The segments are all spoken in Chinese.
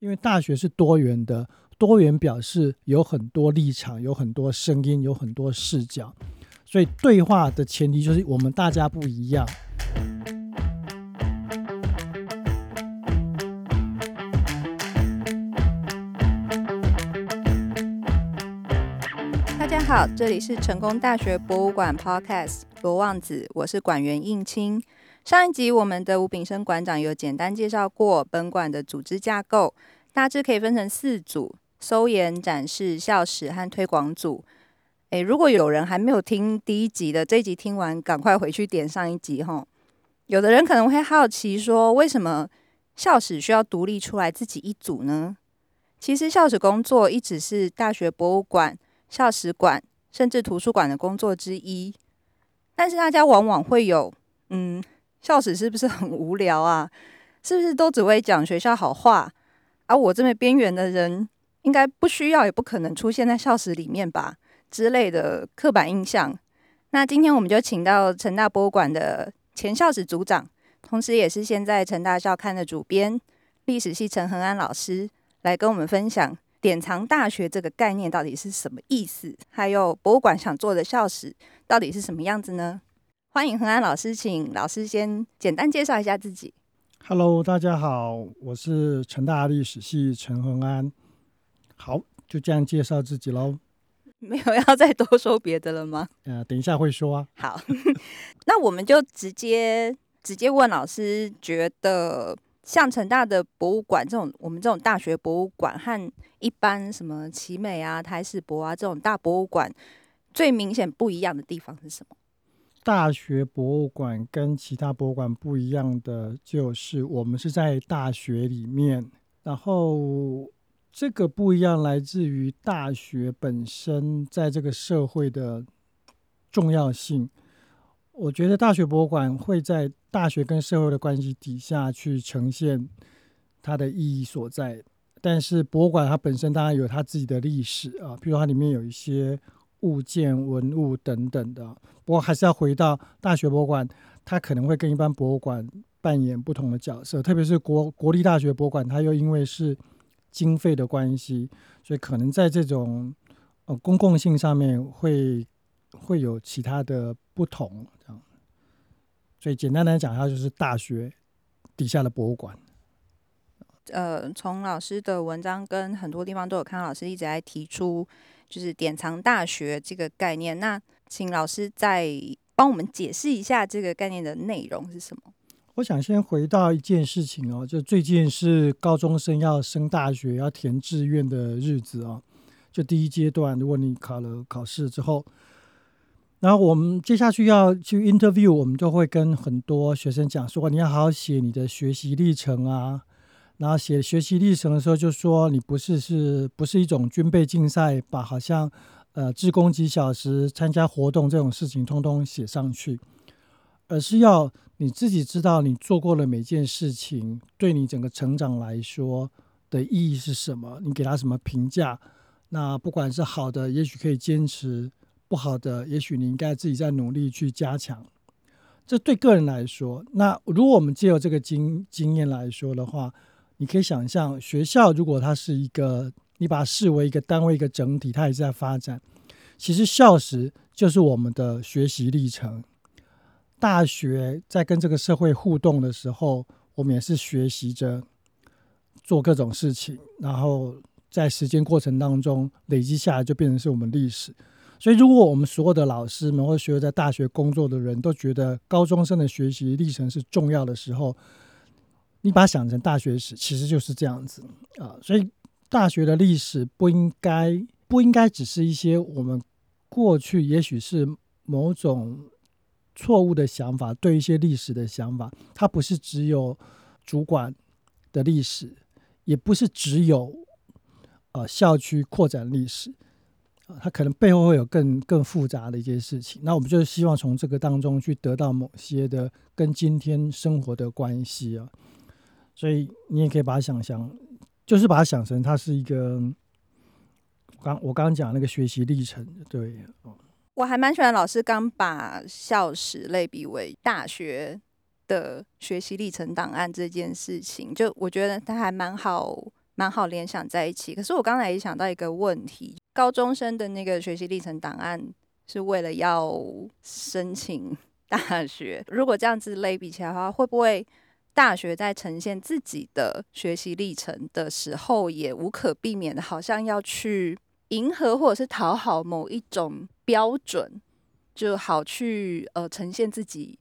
因为大学是多元的，多元表示有很多立场，有很多声音，有很多视角，所以对话的前提就是我们大家不一样。大家好，这里是成功大学博物馆 Podcast 罗望子，我是馆员应青。上一集我们的吴炳生馆长有简单介绍过本馆的组织架构，大致可以分成四组：搜研、展示、校史和推广组。诶，如果有人还没有听第一集的，这一集听完赶快回去点上一集哈。有的人可能会好奇说，为什么校史需要独立出来自己一组呢？其实校史工作一直是大学博物馆、校史馆甚至图书馆的工作之一，但是大家往往会有嗯。校史是不是很无聊啊？是不是都只会讲学校好话？而、啊、我这么边缘的人，应该不需要也不可能出现在校史里面吧？之类的刻板印象。那今天我们就请到成大博物馆的前校史组长，同时也是现在成大校刊的主编，历史系陈恒安老师，来跟我们分享典藏大学这个概念到底是什么意思，还有博物馆想做的校史到底是什么样子呢？欢迎恒安老师，请老师先简单介绍一下自己。Hello，大家好，我是成大历史系陈恒安。好，就这样介绍自己喽。没有要再多说别的了吗？呃，等一下会说啊。好，那我们就直接直接问老师，觉得像成大的博物馆这种，我们这种大学博物馆和一般什么奇美啊、台史博啊这种大博物馆，最明显不一样的地方是什么？大学博物馆跟其他博物馆不一样的，就是我们是在大学里面，然后这个不一样来自于大学本身在这个社会的重要性。我觉得大学博物馆会在大学跟社会的关系底下去呈现它的意义所在，但是博物馆它本身当然有它自己的历史啊，比如它里面有一些。物件、文物等等的，不过还是要回到大学博物馆，它可能会跟一般博物馆扮演不同的角色，特别是国国立大学博物馆，它又因为是经费的关系，所以可能在这种呃公共性上面会会有其他的不同，这样。所以简单来讲，它就是大学底下的博物馆。呃，从老师的文章跟很多地方都有看到，老师一直在提出。就是典藏大学这个概念，那请老师再帮我们解释一下这个概念的内容是什么？我想先回到一件事情哦，就最近是高中生要升大学要填志愿的日子啊，就第一阶段，如果你考了考试之后，然后我们接下去要去 interview，我们就会跟很多学生讲说，你要好好写你的学习历程啊。然后写学习历程的时候，就说你不是是不是一种军备竞赛，把好像呃志工几小时参加活动这种事情通通写上去，而是要你自己知道你做过的每件事情对你整个成长来说的意义是什么，你给他什么评价？那不管是好的，也许可以坚持；不好的，也许你应该自己再努力去加强。这对个人来说，那如果我们借由这个经经验来说的话。你可以想象，学校如果它是一个，你把它视为一个单位、一个整体，它也是在发展。其实校史就是我们的学习历程。大学在跟这个社会互动的时候，我们也是学习着做各种事情，然后在实践过程当中累积下来，就变成是我们历史。所以，如果我们所有的老师们或所有在大学工作的人都觉得高中生的学习历程是重要的时候，你把它想成大学史，其实就是这样子啊。所以大学的历史不应该不应该只是一些我们过去也许是某种错误的想法，对一些历史的想法，它不是只有主管的历史，也不是只有呃校区扩展历史啊，它可能背后会有更更复杂的一些事情。那我们就是希望从这个当中去得到某些的跟今天生活的关系啊。所以你也可以把它想象，就是把它想成它是一个，刚我刚刚讲那个学习历程，对。我还蛮喜欢老师刚把校史类比为大学的学习历程档案这件事情，就我觉得它还蛮好蛮好联想在一起。可是我刚才也想到一个问题：高中生的那个学习历程档案是为了要申请大学，如果这样子类比起来的话，会不会大学在呈现自己的学习历程的时候，也无可避免的，好像要去迎合或者是讨好某一种标准，就好去呃呈现自己，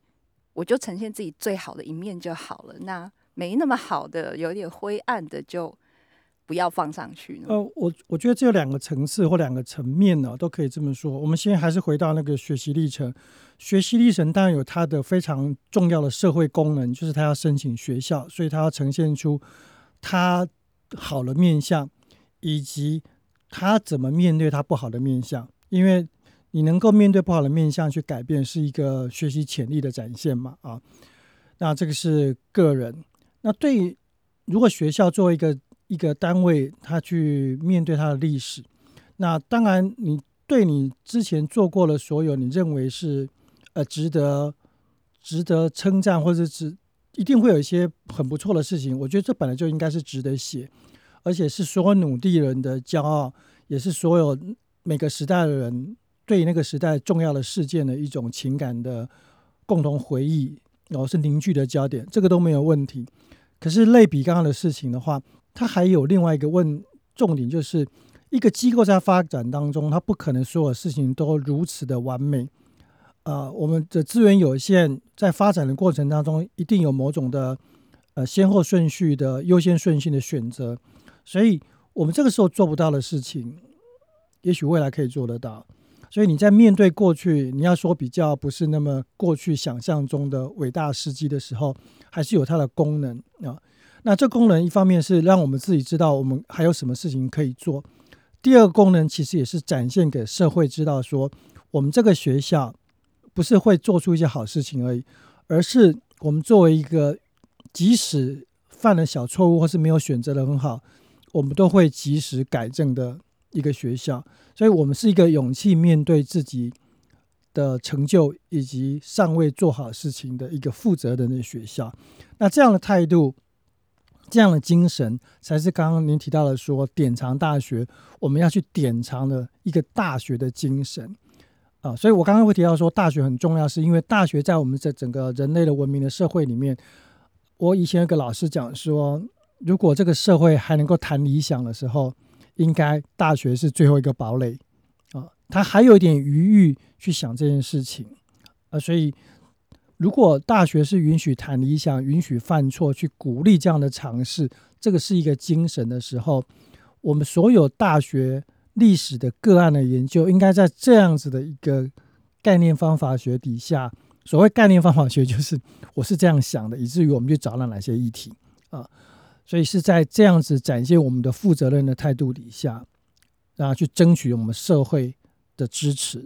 我就呈现自己最好的一面就好了。那没那么好的，有点灰暗的，就不要放上去呢。呃，我我觉得这有两个层次或两个层面呢，都可以这么说。我们先还是回到那个学习历程，学习历程当然有它的非常重要的社会功能，就是他要申请学校，所以他要呈现出他好的面相，以及他怎么面对他不好的面相。因为你能够面对不好的面相去改变，是一个学习潜力的展现嘛？啊，那这个是个人。那对如果学校作为一个一个单位，他去面对他的历史，那当然你对你之前做过的所有，你认为是呃值得值得称赞，或者是一定会有一些很不错的事情。我觉得这本来就应该是值得写，而且是所有努力人的骄傲，也是所有每个时代的人对那个时代重要的事件的一种情感的共同回忆，然后是凝聚的焦点，这个都没有问题。可是类比刚刚的事情的话，它还有另外一个问重点，就是一个机构在发展当中，它不可能所有事情都如此的完美。呃，我们的资源有限，在发展的过程当中，一定有某种的呃先后顺序的优先顺序的选择，所以我们这个时候做不到的事情，也许未来可以做得到。所以你在面对过去，你要说比较不是那么过去想象中的伟大事迹的时候，还是有它的功能啊。那这功能一方面是让我们自己知道我们还有什么事情可以做，第二个功能其实也是展现给社会知道说，我们这个学校不是会做出一些好事情而已，而是我们作为一个即使犯了小错误或是没有选择的很好，我们都会及时改正的一个学校。所以，我们是一个勇气面对自己的成就以及尚未做好事情的一个负责任的学校。那这样的态度、这样的精神，才是刚刚您提到的说典藏大学，我们要去典藏的一个大学的精神啊。所以我刚刚会提到说，大学很重要，是因为大学在我们这整个人类的文明的社会里面，我以前有个老师讲说，如果这个社会还能够谈理想的时候。应该大学是最后一个堡垒，他还有一点余裕去想这件事情啊，所以如果大学是允许谈理想、允许犯错、去鼓励这样的尝试，这个是一个精神的时候，我们所有大学历史的个案的研究，应该在这样子的一个概念方法学底下。所谓概念方法学，就是我是这样想的，以至于我们去找到哪些议题啊。所以是在这样子展现我们的负责任的态度底下，然后去争取我们社会的支持。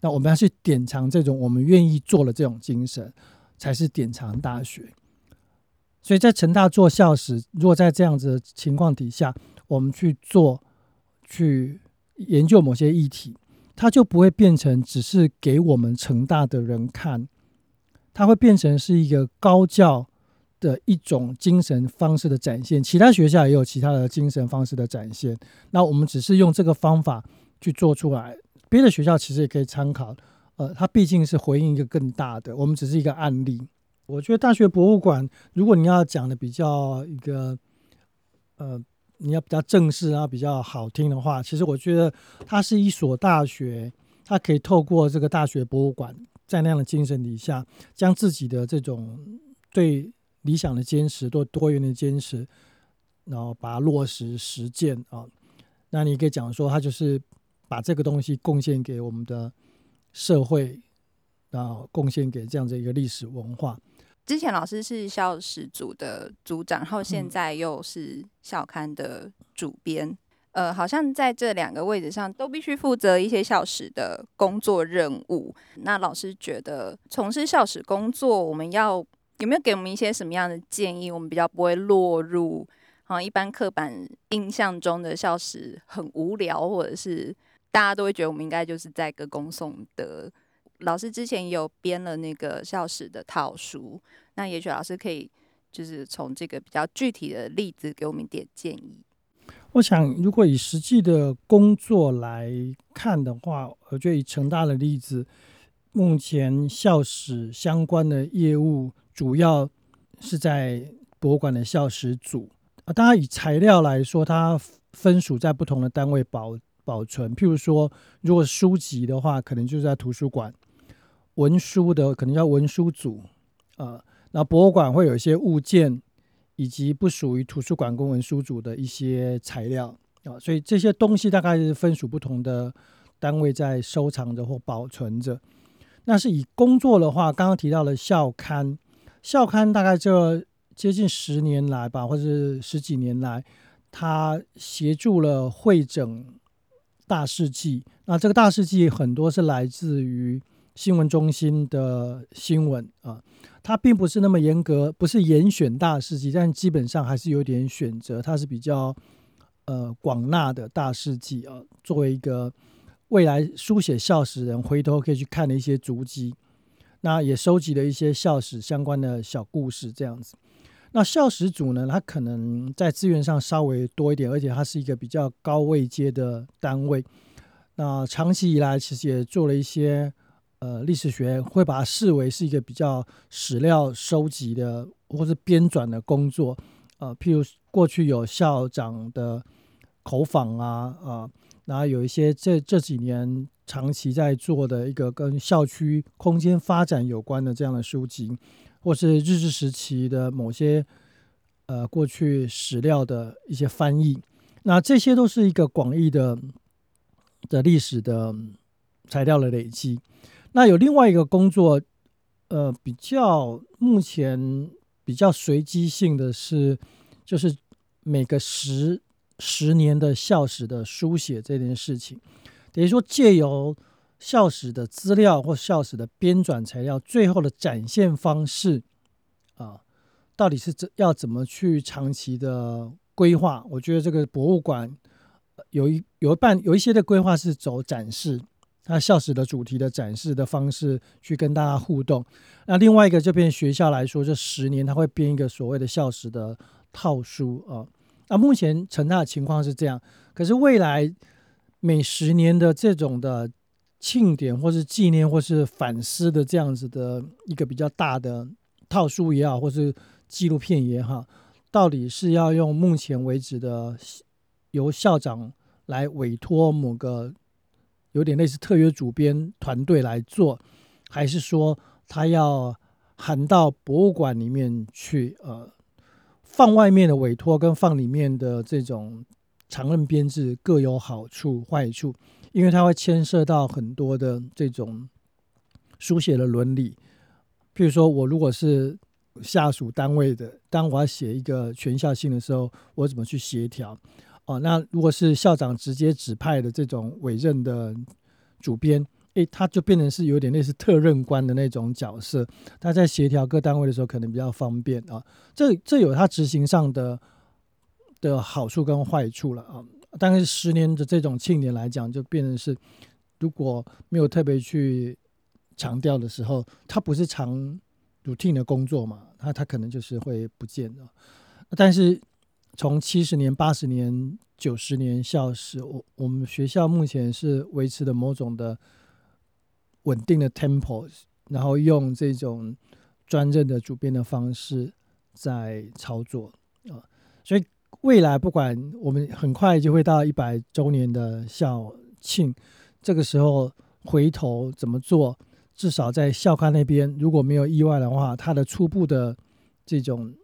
那我们要去典藏这种我们愿意做的这种精神，才是典藏大学。所以在成大做校史，如果在这样子的情况底下，我们去做、去研究某些议题，它就不会变成只是给我们成大的人看，它会变成是一个高教。的一种精神方式的展现，其他学校也有其他的精神方式的展现。那我们只是用这个方法去做出来，别的学校其实也可以参考。呃，它毕竟是回应一个更大的，我们只是一个案例。我觉得大学博物馆，如果你要讲的比较一个，呃，你要比较正式啊，比较好听的话，其实我觉得它是一所大学，它可以透过这个大学博物馆，在那样的精神底下，将自己的这种对。理想的坚持，多多元的坚持，然后把它落实实践啊。那你可以讲说，它就是把这个东西贡献给我们的社会，然后贡献给这样的一个历史文化。之前老师是校史组的组长，然后现在又是校刊的主编，嗯、呃，好像在这两个位置上都必须负责一些校史的工作任务。那老师觉得从事校史工作，我们要有没有给我们一些什么样的建议？我们比较不会落入啊一般刻板印象中的校史很无聊，或者是大家都会觉得我们应该就是在歌功颂德。老师之前有编了那个校史的套书，那也许老师可以就是从这个比较具体的例子给我们一点建议。我想，如果以实际的工作来看的话，我觉得以成大的例子，目前校史相关的业务主要是在博物馆的校史组啊。当然，以材料来说，它分属在不同的单位保保存。譬如说，如果书籍的话，可能就是在图书馆；文书的可能叫文书组啊。那博物馆会有一些物件。以及不属于图书馆公文书组的一些材料啊，所以这些东西大概是分属不同的单位在收藏着或保存着。那是以工作的话，刚刚提到了校刊，校刊大概这接近十年来吧，或者是十几年来，他协助了会整大事记。那这个大事记很多是来自于新闻中心的新闻啊。它并不是那么严格，不是严选大事记，但基本上还是有点选择。它是比较呃广纳的大事记啊，作为一个未来书写校史人回头可以去看的一些足迹。那也收集了一些校史相关的小故事，这样子。那校史组呢，它可能在资源上稍微多一点，而且它是一个比较高位阶的单位。那长期以来，其实也做了一些。呃，历史学会把它视为是一个比较史料收集的或是编纂的工作。呃，譬如过去有校长的口访啊，啊、呃，然后有一些这这几年长期在做的一个跟校区空间发展有关的这样的书籍，或是日治时期的某些呃过去史料的一些翻译。那这些都是一个广义的的历史的材料的累积。那有另外一个工作，呃，比较目前比较随机性的是，就是每个十十年的校史的书写这件事情，等于说借由校史的资料或校史的编纂材料，最后的展现方式啊，到底是怎要怎么去长期的规划？我觉得这个博物馆有一有一半有一些的规划是走展示。他校史的主题的展示的方式去跟大家互动，那另外一个这边学校来说，这十年他会编一个所谓的校史的套书啊。那目前成大的情况是这样，可是未来每十年的这种的庆典或是纪念或是反思的这样子的一个比较大的套书也好，或是纪录片也好，到底是要用目前为止的由校长来委托某个。有点类似特约主编团队来做，还是说他要含到博物馆里面去？呃，放外面的委托跟放里面的这种常任编制各有好处坏处，因为它会牵涉到很多的这种书写的伦理。譬如说，我如果是下属单位的，当我要写一个全校信的时候，我怎么去协调？哦，那如果是校长直接指派的这种委任的主编，诶，他就变成是有点类似特任官的那种角色，他在协调各单位的时候可能比较方便啊。这这有他执行上的的好处跟坏处了啊。但是十年的这种庆典来讲，就变成是如果没有特别去强调的时候，他不是常 routine 的工作嘛，他他可能就是会不见了。但是。从七十年、八十年、九十年校史，我我们学校目前是维持的某种的稳定的 tempo，然后用这种专任的主编的方式在操作啊，所以未来不管我们很快就会到一百周年的校庆，这个时候回头怎么做，至少在校刊那边如果没有意外的话，它的初步的这种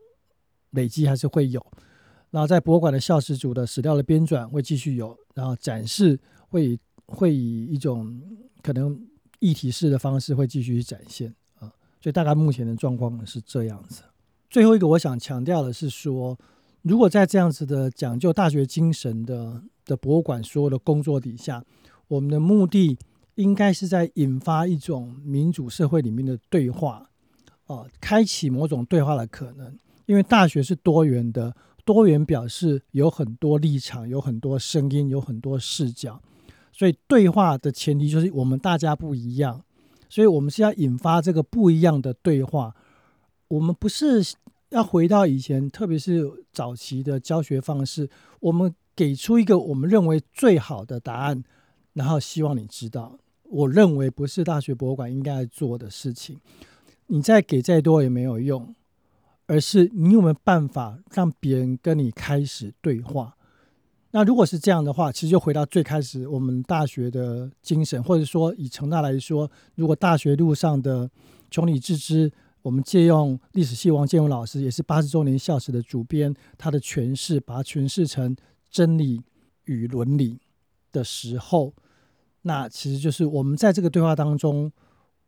累积还是会有。然后在博物馆的校史组的史料的编纂会继续有，然后展示会会以一种可能议题式的方式会继续展现啊，所以大概目前的状况是这样子。最后一个我想强调的是说，如果在这样子的讲究大学精神的的博物馆所有的工作底下，我们的目的应该是在引发一种民主社会里面的对话啊，开启某种对话的可能，因为大学是多元的。多元表示有很多立场，有很多声音，有很多视角，所以对话的前提就是我们大家不一样，所以我们是要引发这个不一样的对话。我们不是要回到以前，特别是早期的教学方式，我们给出一个我们认为最好的答案，然后希望你知道，我认为不是大学博物馆应该做的事情。你再给再多也没有用，而是你有没有办法让别人跟你开始对话？那如果是这样的话，其实就回到最开始我们大学的精神，或者说以成大来说，如果大学路上的穷理自知，我们借用历史系王建文老师，也是八十周年校史的主编，他的诠释，把它诠释成真理与伦理的时候，那其实就是我们在这个对话当中。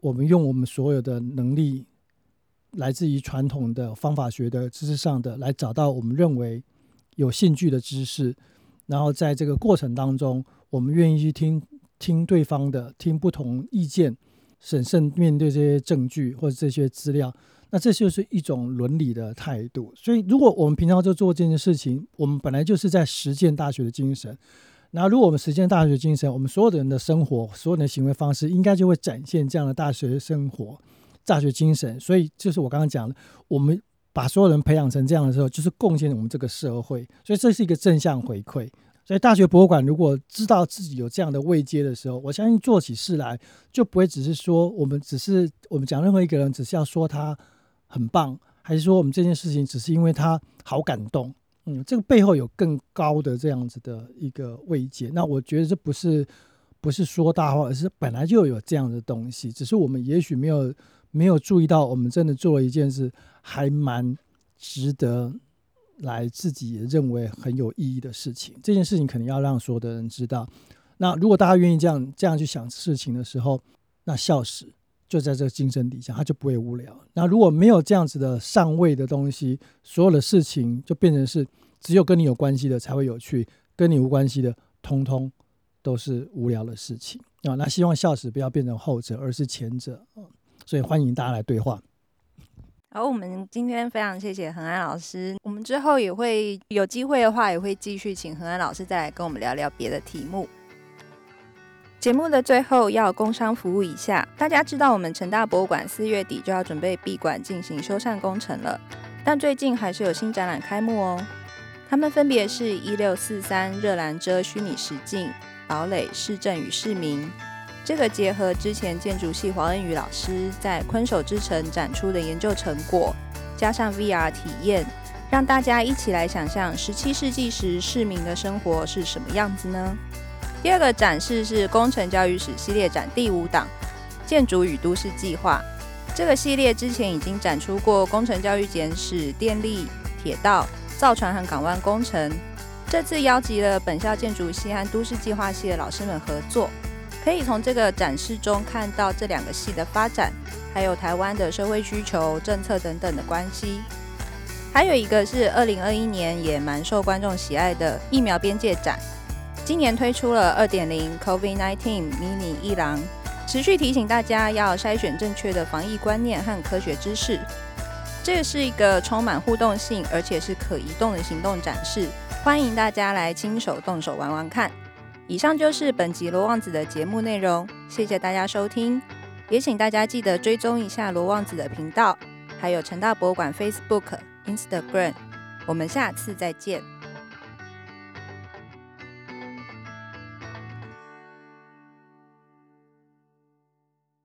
我们用我们所有的能力，来自于传统的方法学的知识上的，来找到我们认为有兴趣的知识，然后在这个过程当中，我们愿意去听听对方的，听不同意见，审慎面对这些证据或者这些资料，那这就是一种伦理的态度。所以，如果我们平常就做这件事情，我们本来就是在实践大学的精神。那如果我们实践大学精神，我们所有的人的生活、所有人的行为方式，应该就会展现这样的大学生活、大学精神。所以，就是我刚刚讲的，我们把所有人培养成这样的时候，就是贡献我们这个社会。所以，这是一个正向回馈。所以，大学博物馆如果知道自己有这样的位阶的时候，我相信做起事来就不会只是说我们只是我们讲任何一个人，只是要说他很棒，还是说我们这件事情只是因为他好感动。嗯，这个背后有更高的这样子的一个位阶，那我觉得这不是不是说大话，而是本来就有这样的东西，只是我们也许没有没有注意到，我们真的做了一件事，还蛮值得来自己也认为很有意义的事情。这件事情肯定要让所有的人知道。那如果大家愿意这样这样去想事情的时候，那笑死。就在这个精神底下，他就不会无聊。那如果没有这样子的上位的东西，所有的事情就变成是只有跟你有关系的才会有趣，跟你无关系的，通通都是无聊的事情啊。那希望笑死不要变成后者，而是前者。所以欢迎大家来对话。好，我们今天非常谢谢恒安老师。我们之后也会有机会的话，也会继续请恒安老师再来跟我们聊聊别的题目。节目的最后要工商服务一下，大家知道我们成大博物馆四月底就要准备闭馆进行修缮工程了，但最近还是有新展览开幕哦。他们分别是一六四三热兰遮虚拟实境堡垒市政与市民，这个结合之前建筑系黄恩宇老师在困守之城展出的研究成果，加上 VR 体验，让大家一起来想象十七世纪时市民的生活是什么样子呢？第二个展示是工程教育史系列展第五档，建筑与都市计划。这个系列之前已经展出过工程教育简史、电力、铁道、造船和港湾工程。这次邀集了本校建筑系和都市计划系的老师们合作，可以从这个展示中看到这两个系的发展，还有台湾的社会需求、政策等等的关系。还有一个是二零二一年也蛮受观众喜爱的疫苗边界展。今年推出了二点零 COVID-19 迷你一郎，持续提醒大家要筛选正确的防疫观念和科学知识。这是一个充满互动性，而且是可移动的行动展示，欢迎大家来亲手动手玩玩看。以上就是本集罗旺子的节目内容，谢谢大家收听，也请大家记得追踪一下罗旺子的频道，还有陈大博物馆 Facebook、Instagram。我们下次再见。